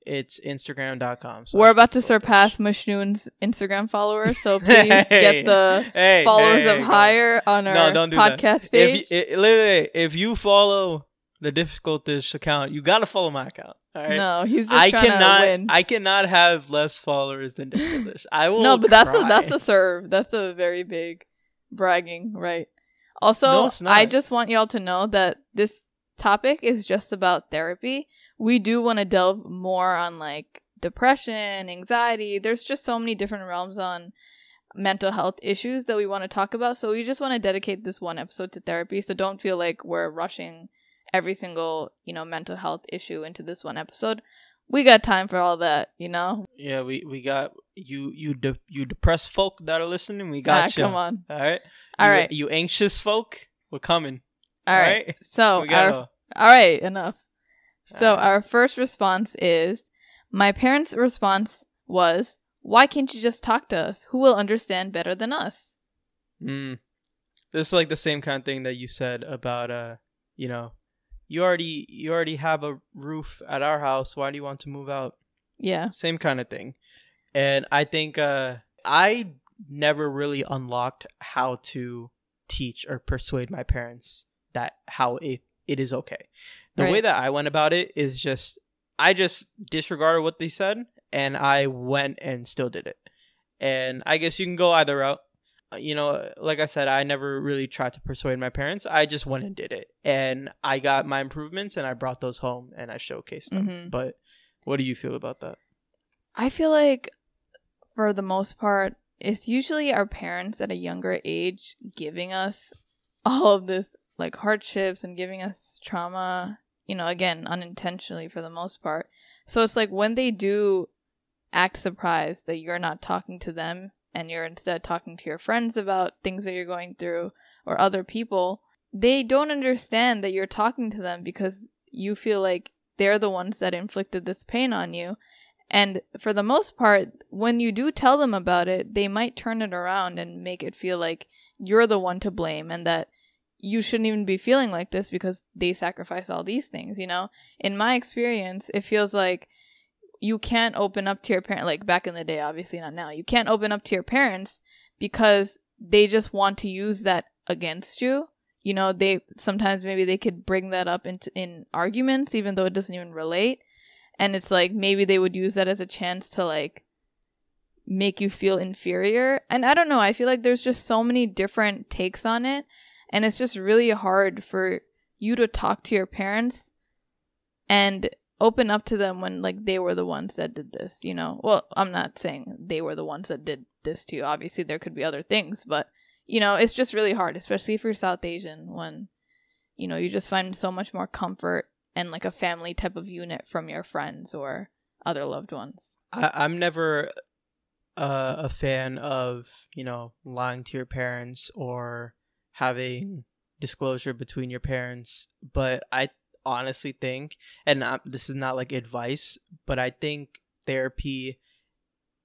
It's instagram.com. We're about to surpass Mashnoon's Instagram followers, so please get the Hey, followers hey, of higher on our No, do that. podcast page. If you, it, literally, if you follow the Difficultish account, you gotta follow my account. All right. No, he's just I trying to cannot. win. I cannot have less followers than Difficultish. I will. no, but that's the cry. that's the serve. That's a very big bragging, right? Also, No, I just want y'all to know that this topic is just about therapy. We do want to delve more on like depression, anxiety. There's just so many different realms on mental health issues that we want to talk about. So we just want to dedicate this one episode to therapy. So don't feel like we're rushing every single, you know, mental health issue into this one episode. We got time for all that, you know? Yeah, we we got you. You de- you depressed folk that are listening. We Ah, got you. come on. All right. All you, right. You anxious folk, we're coming. All right. So We gotta. our All right, enough. So All right. our first response is my parents' response was, "Why can't you just talk to us? Who will understand better than us?" Mm. This is like the same kind of thing that you said about uh, you know, you already you already have a roof at our house. Why do you want to move out? Yeah. Same kind of thing. And I think uh I never really unlocked how to teach or persuade my parents that how it it is okay. The way that I went about it is just I just disregarded what they said and I went and still did it. And I guess you can go either route. Uh, You know, like I said, I never really tried to persuade my parents. I just went and did it. And I got my improvements and I brought those home and I showcased them. Mhm. But what do you feel about that? I feel like for the most part, it's usually our parents at a younger age giving us all of this like hardships and giving us trauma, you know, again, unintentionally for the most part. So it's like when they do act surprised that you're not talking to them and you're instead talking to your friends about things that you're going through or other people, they don't understand that you're talking to them because you feel like they're the ones that inflicted this pain on you. And for the most part, when you do tell them about it, they might turn it around and make it feel like you're the one to blame and that you shouldn't even be feeling like this because they sacrifice all these things, you know? In my experience, it feels like you can't open up to your parent like back in the day, obviously not now. You can't open up to your parents because they just want to use that against you. You know, they sometimes maybe they could bring that up into in arguments even though it doesn't even relate. And it's like maybe they would use that as a chance to like make you feel inferior. And I don't know, I feel like there's just so many different takes on it and it's just really hard for you to talk to your parents and open up to them when like they were the ones that did this, you know. Well, I'm not saying they were the ones that did this to you. Obviously there could be other things, but you know, it's just really hard, especially if you're South Asian when you know, you just find so much more comfort and like a family type of unit from your friends or other loved ones. I, I'm never uh, a fan of, you know, lying to your parents or having disclosure between your parents, but I honestly think, and I, this is not like advice, but I think therapy,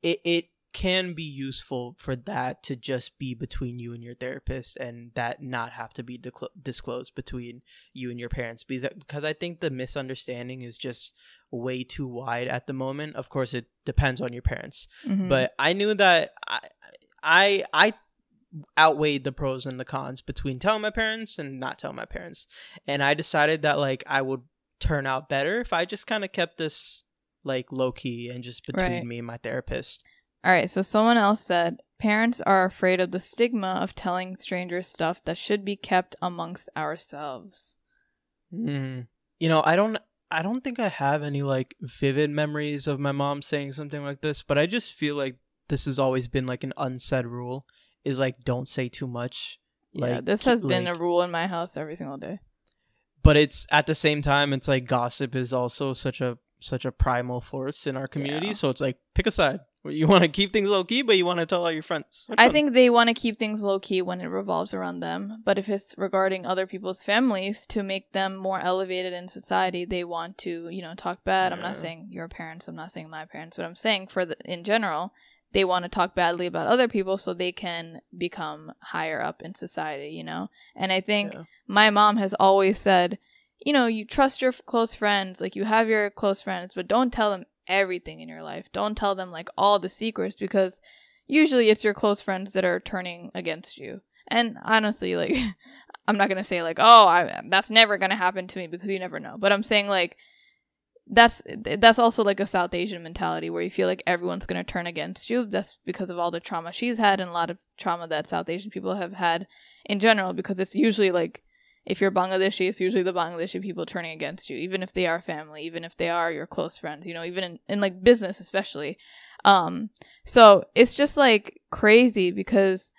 it it can be useful for that to just be between you and your therapist, and that not have to be disclosed between you and your parents, because I think the misunderstanding is just way too wide at the moment. Of course, it depends on your parents, mm-hmm. but I knew that I I I outweighed the pros and the cons between telling my parents and not telling my parents. And I decided that like I would turn out better if I just kind of kept this like low key and just between right. me and my therapist. All right, so someone else said parents are afraid of the stigma of telling strangers stuff that should be kept amongst ourselves. Mm. You know, I don't I don't think I have any like vivid memories of my mom saying something like this, but I just feel like this has always been like an unsaid rule is like don't say too much. Yeah, like, this has like, been a rule in my house every single day. But it's at the same time, it's like gossip is also such a such a primal force in our community. Yeah. So it's like pick a side. You want to keep things low key, but you want to tell all your friends. Which I one? think they want to keep things low key when it revolves around them. But if it's regarding other people's families to make them more elevated in society, they want to, you know, talk bad. Yeah. I'm not saying your parents. I'm not saying my parents. But I'm saying for the in general, they want to talk badly about other people so they can become higher up in society, you know? And I think yeah. my mom has always said, you know, you trust your close friends, like you have your close friends, but don't tell them everything in your life. Don't tell them like all the secrets because usually it's your close friends that are turning against you. And honestly, like I'm not going to say like, "Oh, I, that's never going to happen to me" because you never know. But I'm saying like that's that's also like a South Asian mentality where you feel like everyone's gonna turn against you. That's because of all the trauma she's had and a lot of trauma that South Asian people have had in general. Because it's usually like if you're Bangladeshi, it's usually the Bangladeshi people turning against you, even if they are family, even if they are your close friends. You know, even in, in like business especially. Um, so it's just like crazy because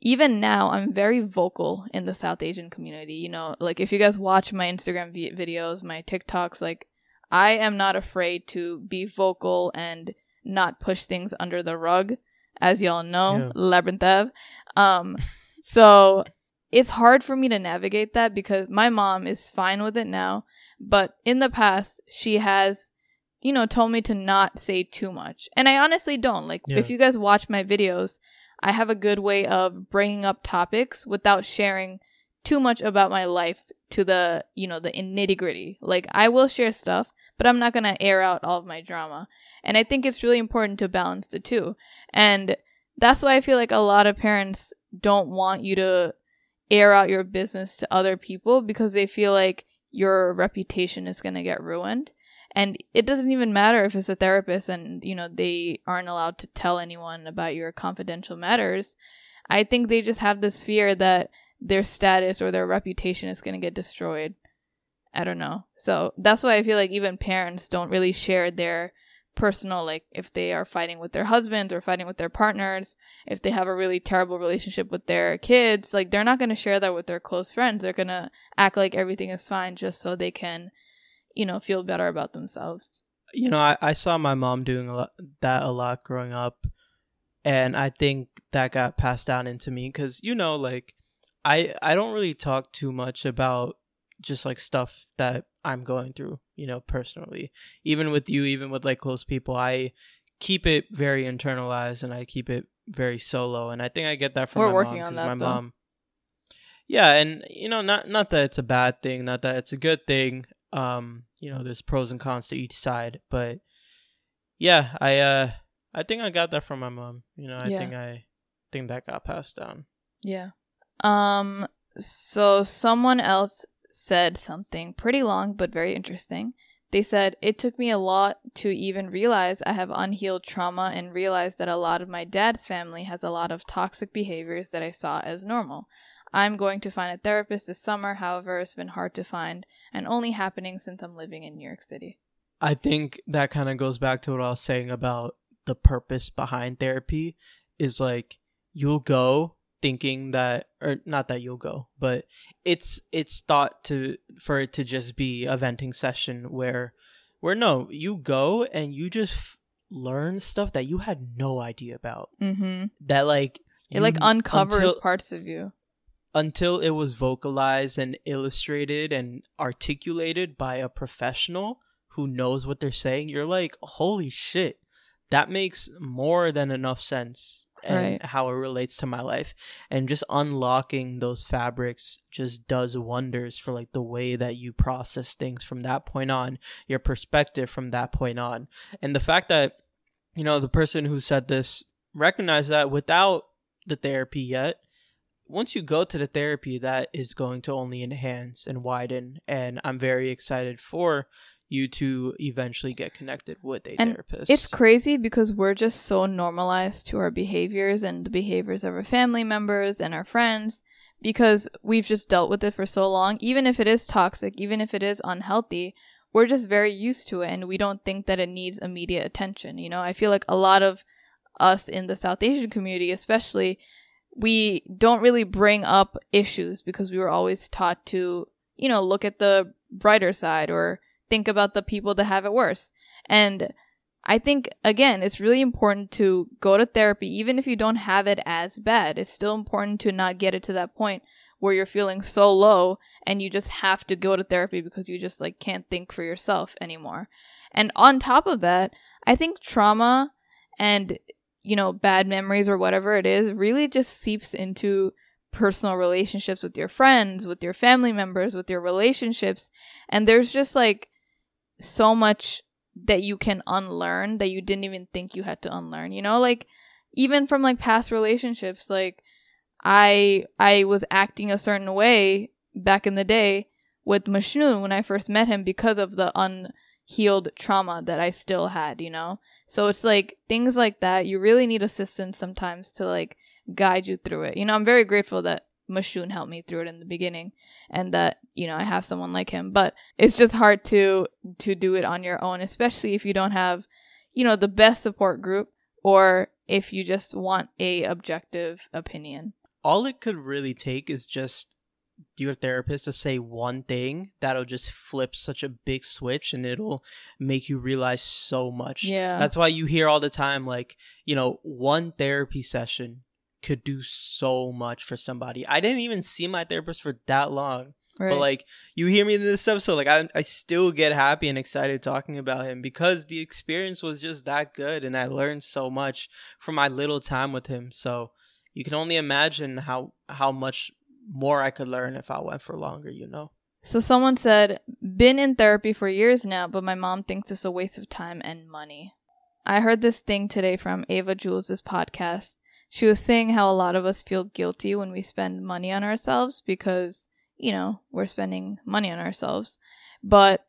even now I'm very vocal in the South Asian community. You know, like if you guys watch my Instagram v- videos, my TikToks, like I am not afraid to be vocal and not push things under the rug, as y'all know, yeah. Labyrinthe. Um, so it's hard for me to navigate that because my mom is fine with it now, but in the past she has, you know, told me to not say too much, and I honestly don't. Like, yeah. if you guys watch my videos, I have a good way of bringing up topics without sharing too much about my life to the you know the nitty gritty. Like I will share stuff, but I'm not going to air out all of my drama. And I think it's really important to balance the two. And that's why I feel like a lot of parents don't want you to air out your business to other people because they feel like your reputation is going to get ruined. And it doesn't even matter if it's a therapist and, you know, they aren't allowed to tell anyone about your confidential matters. I think they just have this fear that their status or their reputation is going to get destroyed. I don't know. So that's why I feel like even parents don't really share their personal like if they are fighting with their husbands or fighting with their partners, if they have a really terrible relationship with their kids, like they're not going to share that with their close friends. They're going to act like everything is fine just so they can, you know, feel better about themselves. You know, I, I saw my mom doing a lot, that a lot growing up. And I think that got passed down into me because, you know, like I, I don't really talk too much about just like stuff that I'm going through, you know, personally. Even with you, even with like close people, I keep it very internalized and I keep it very solo. And I think I get that from We're my mom because my though. mom. Yeah, and you know, not not that it's a bad thing, not that it's a good thing. Um, you know, there's pros and cons to each side, but yeah, I uh I think I got that from my mom. You know, I Yeah. think I think that got passed down. Yeah. Um so someone else said something pretty long but very interesting. They said it took me a lot to even realize I have unhealed trauma and realize that a lot of my dad's family has a lot of toxic behaviors that I saw as normal. I'm going to find a therapist this summer, however, it's been hard to find and only happening since I'm living in New York City. I think that kind of goes back to what I was saying about the purpose behind therapy is like you'll go thinking that or not that you'll go, but it's it's thought to for it to just be a venting session where where no, you go and you just f- learn stuff that you had no idea about. Mm-hmm. That like It like uncovers until- parts of you. until it was vocalized and illustrated and articulated by a professional who knows what they're saying, you're like, holy shit, that makes more than enough sense and Right. how it relates to my life. And just unlocking those fabrics just does wonders for like the way that you process things from that point on, your perspective from that point on. And the fact that, you know, the person who said this recognized that without the therapy yet, once you go to the therapy, that is going to only enhance and widen. And I'm very excited for you to eventually get connected with a And therapist. It's crazy because we're just so normalized to our behaviors and the behaviors of our family members and our friends because we've just dealt with it for so long. Even if it is toxic, even if it is unhealthy, we're just very used to it and we don't think that it needs immediate attention. You know, I feel like a lot of us in the South Asian community, especially, we don't really bring up issues because we were always taught to, you know, look at the brighter side or think about the people that have it worse. And I think, again, it's really important to go to therapy, even if you don't have it as bad. It's still important to not get it to that point where you're feeling so low and you just have to go to therapy because you just like can't think for yourself anymore. And on top of that, I think trauma and you know bad memories or whatever it is really just seeps into personal relationships with your friends, with your family members, with your relationships. And there's just like so much that you can unlearn that you didn't even think you had to unlearn. You know, like even from like past relationships, like I I was acting a certain way back in the day with Mashnoon when I first met him because of the unhealed trauma that I still had, you know? So it's like things like that, you really need assistance sometimes to like guide you through it. You know, I'm very grateful that Mashun helped me through it in the beginning and that, you know, I have someone like him. But it's just hard to to do it on your own, especially if you don't have, you know, the best support group or if you just want a objective opinion. all it could really take is just your therapist to say one thing that'll just flip such a big switch and it'll make you realize so much. Yeah. That's why you hear all the time, like, you know, one therapy session could do so much for somebody. I didn't even see my therapist for that long. right. But like you hear me in this episode, like I I still get happy and excited talking about him because the experience was just that good and I learned so much from my little time with him. So you can only imagine how how much more I could learn if I went for longer, you know. So someone said, been in therapy for years now, but my mom thinks it's a waste of time and money. I heard this thing today from Ava Jules' podcast. She was saying how a lot of us feel guilty when we spend money on ourselves because, you know, we're spending money on ourselves. But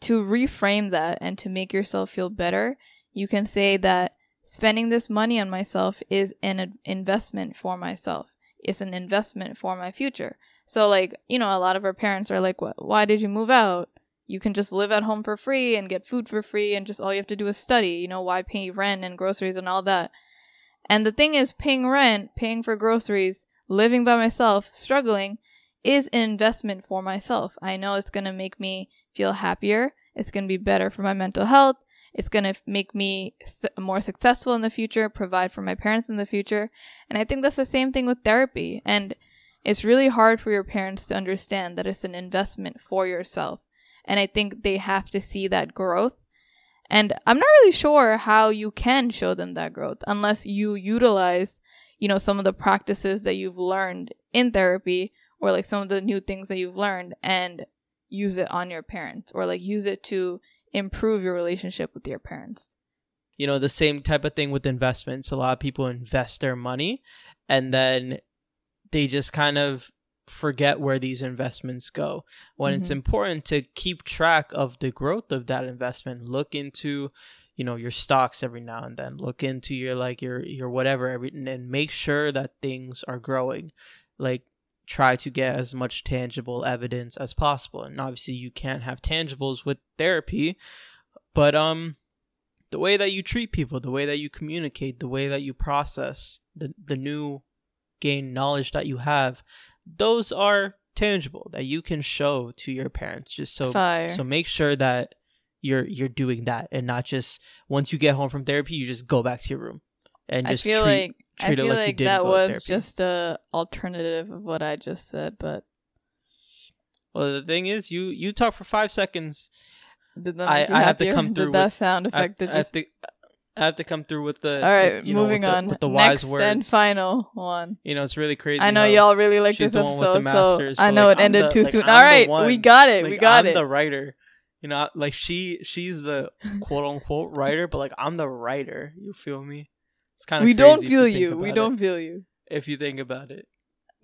to reframe that and to make yourself feel better, you can say that spending this money on myself is an investment for myself. It's an investment for my future. So like, you know, a lot of our parents are like, "What? Why did you move out? You can just live at home for free and get food for free and just all you have to do is study. You know, why pay rent and groceries and all that?" And the thing is, paying rent, paying for groceries, living by myself, struggling is an investment for myself. I know it's going to make me feel happier. It's going to be better for my mental health. It's going to make me more successful in the future, provide for my parents in the future. And I think that's the same thing with therapy. And it's really hard for your parents to understand that it's an investment for yourself. And I think they have to see that growth. And I'm not really sure how you can show them that growth unless you utilize, you know, some of the practices that you've learned in therapy or like some of the new things that you've learned and use it on your parents or like use it to improve your relationship with your parents. you know, the same type of thing with investments. A lot of people invest their money and then they just kind of forget where these investments go. When it's Mhm. important to keep track of the growth of that investment, look into you know your stocks every now and then look into your like your your whatever every and make sure that things are growing like try to get as much tangible evidence as possible and obviously you can't have tangibles with therapy but um the way that you treat people the way that you communicate the way that you process the the new gain knowledge that you have those are tangible that you can show to your parents just so Fire. so make sure that you're you're doing that and not just once you get home from therapy you just go back to your room and I just feel treat like I treat it feel like like, that was therapy. just a alternative of what I just said, but well the thing is you you talk for five seconds did that I- I have to happier? come Did through that with- sound I, effect that I have to I have to come through with the All right, you know, moving with the, on. with the Next wise words and final one. you know it's really crazy I know y'all really like this the the episode, so masters, I know like, it I'm ended the- too like, soon. I'm All the right, one. we got it. we like, got I'm it. the writer you know like she she's the quote unquote writer but like I'm the writer you feel me it's kind of we don't feel you. We don't feel you. if you think about it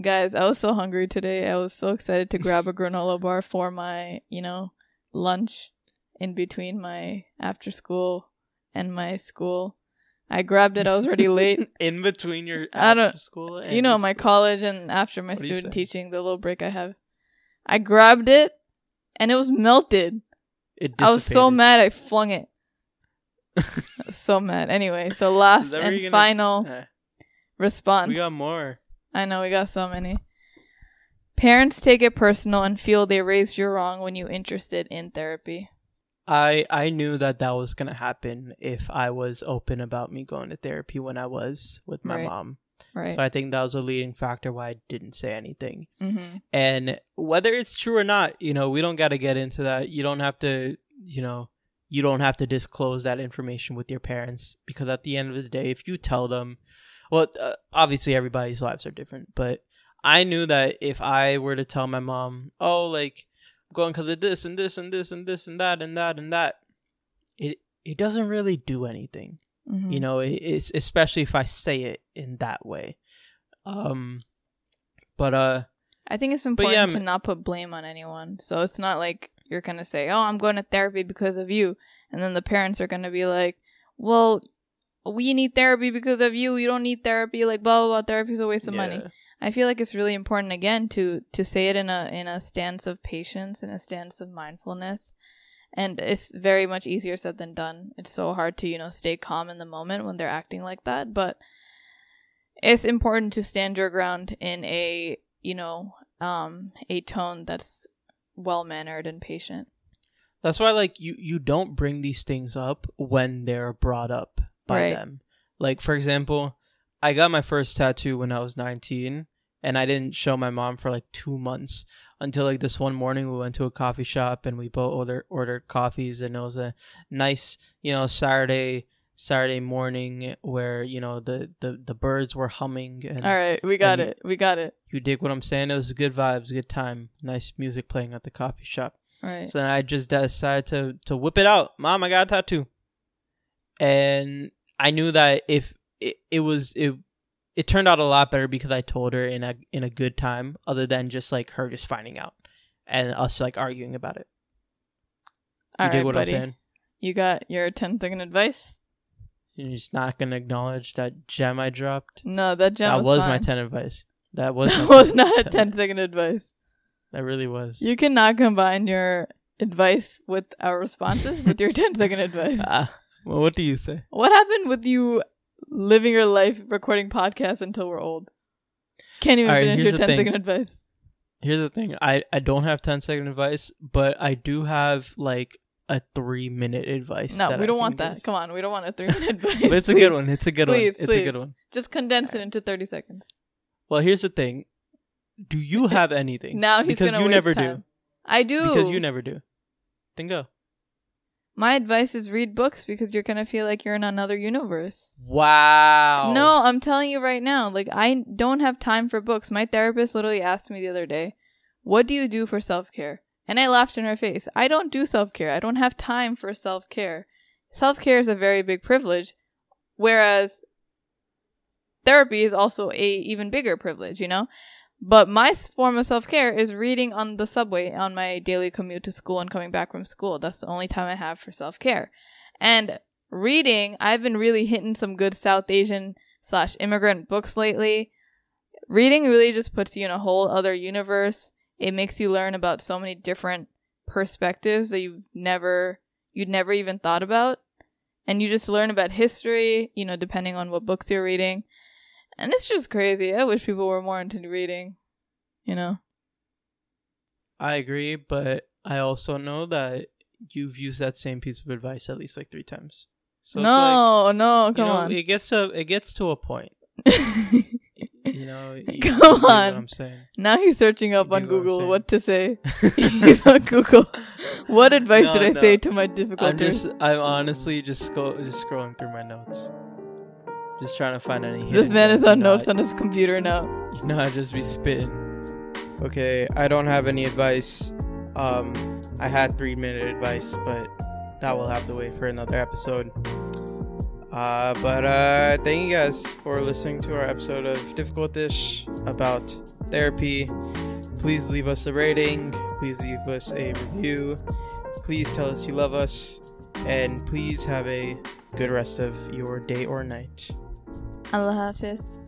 Guys, I was so hungry today. I was so excited to grab a granola bar for my, you know, lunch in between my after school and my school. I grabbed it. I was already late. in between your I don't- after school and you know, my school. college and after my What student teaching, the little break I have. I grabbed it and it was melted. it I was so mad I flung it. I was so mad. Anyway, so last and gonna- final Eh, response. we got more I know we got so many. Parents take it personal and feel they raised you wrong when you interested in therapy. I I knew that that was gonna happen if I was open about me going to therapy when I was with my Right. mom. Right. So I think that was a leading factor why I didn't say anything. mm-hmm. And whether it's true or not, you know, we don't got to get into that. You don't have to, you know, you don't have to disclose that information with your parents because at the end of the day, if you tell them, well, uh, obviously everybody's lives are different, but I knew that if I were to tell my mom, oh, like going because of this and this and this and this and that and that and that, it it doesn't really do anything Mm-hmm. you know it, it's especially if i say it in that way um but uh I think it's important yeah, to not put blame on anyone. So it's not like you're gonna say, "Oh, I'm going to therapy because of you," and then the parents are gonna be like, "Well, we need therapy because of you. You don't need therapy." Like blah blah blah. Therapy's a waste of money. I feel like it's really important again to to say it in a in a stance of patience and a stance of mindfulness. And it's very much easier said than done. It's so hard to, you know, stay calm in the moment when they're acting like that, but it's important to stand your ground in a, you know, um a tone that's well-mannered and patient. that's why like you you don't bring these things up when they're brought up by Right. them like for example i got my first tattoo when i was 19 and i didn't show my mom for like two months until like this one morning we went to a coffee shop and we both ordered ordered coffees and it was a nice you know saturday saturday morning where you know the the, the birds were humming and All right, we got it. We got it. you dig what i'm saying it was good vibes good time nice music playing at the coffee shop All right. so then I just decided to to whip it out. Mom, I got a tattoo. And I knew that if it, it was it it turned out a lot better because I told her in a in a good time, other than just like her just finding out and us like arguing about it. You All dig right, what buddy. I'm saying? You got your 10 second advice? You're just not gonna acknowledge that gem I dropped. No, that gem that was, was, my ten advice. That was That was not a 10 10 second advice. That really was. You cannot combine your advice with our responses with your 10 second advice. Ah, well, what do you say? What happened with you living your life recording podcasts until we're old? Can't even All right, finish your the 10 thing. second advice. Here's the thing. I I don't have 10 second advice, but I do have like a 3 minute advice. No, we don't want that. give. Come on, we don't want a three minute advice. But it's a good one. It's a good Please, one. It's please. a good one. Just condense it into 30 seconds. Well, here's the thing. Do you have anything? Now he's because gonna you waste never time. do. I do. Because you never do. Then go. My advice is read books because you're gonna feel like you're in another universe. Wow. No, I'm telling you right now. Like I don't have time for books. My therapist literally asked me the other day, "What do you do for self-care?" And I laughed in her face. I don't do self-care. I don't have time for self-care. self care is a very big privilege, whereas therapy is also a even bigger privilege, you know? But my form of self care is reading on the subway on my daily commute to school and coming back from school. That's the only time I have for self care. And reading, I've been really hitting some good South Asian slash immigrant books lately. Reading really just puts you in a whole other universe. It makes you learn about so many different perspectives that you've never you'd never even thought about. And you just learn about history, you know, depending on what books you're reading. And it's just crazy. I wish people were more into reading, you know. I agree, but I also know that you've used that same piece of advice at least like three times. So no, no, come you know, on. it gets to it gets to a point. You know, you, you Come get what on. I'm saying. now he's searching up You on get what Google what to say. he's on Google. What advice No, should I no. say to my I'm just I'm honestly just scroll, just scrolling through my notes. Just trying to find any This hidden man is gems, on you notes know, on his computer now. I, no, I just be spitting. Okay, I don't have any advice. Um I had 3 minute advice, but that will have to wait for another episode. Uh, but uh, thank you guys for listening to our episode of Difficultish about therapy. Please leave us a rating. Please leave us a review. Please tell us you love us. And please have a good rest of your day or night. Allah Hafiz.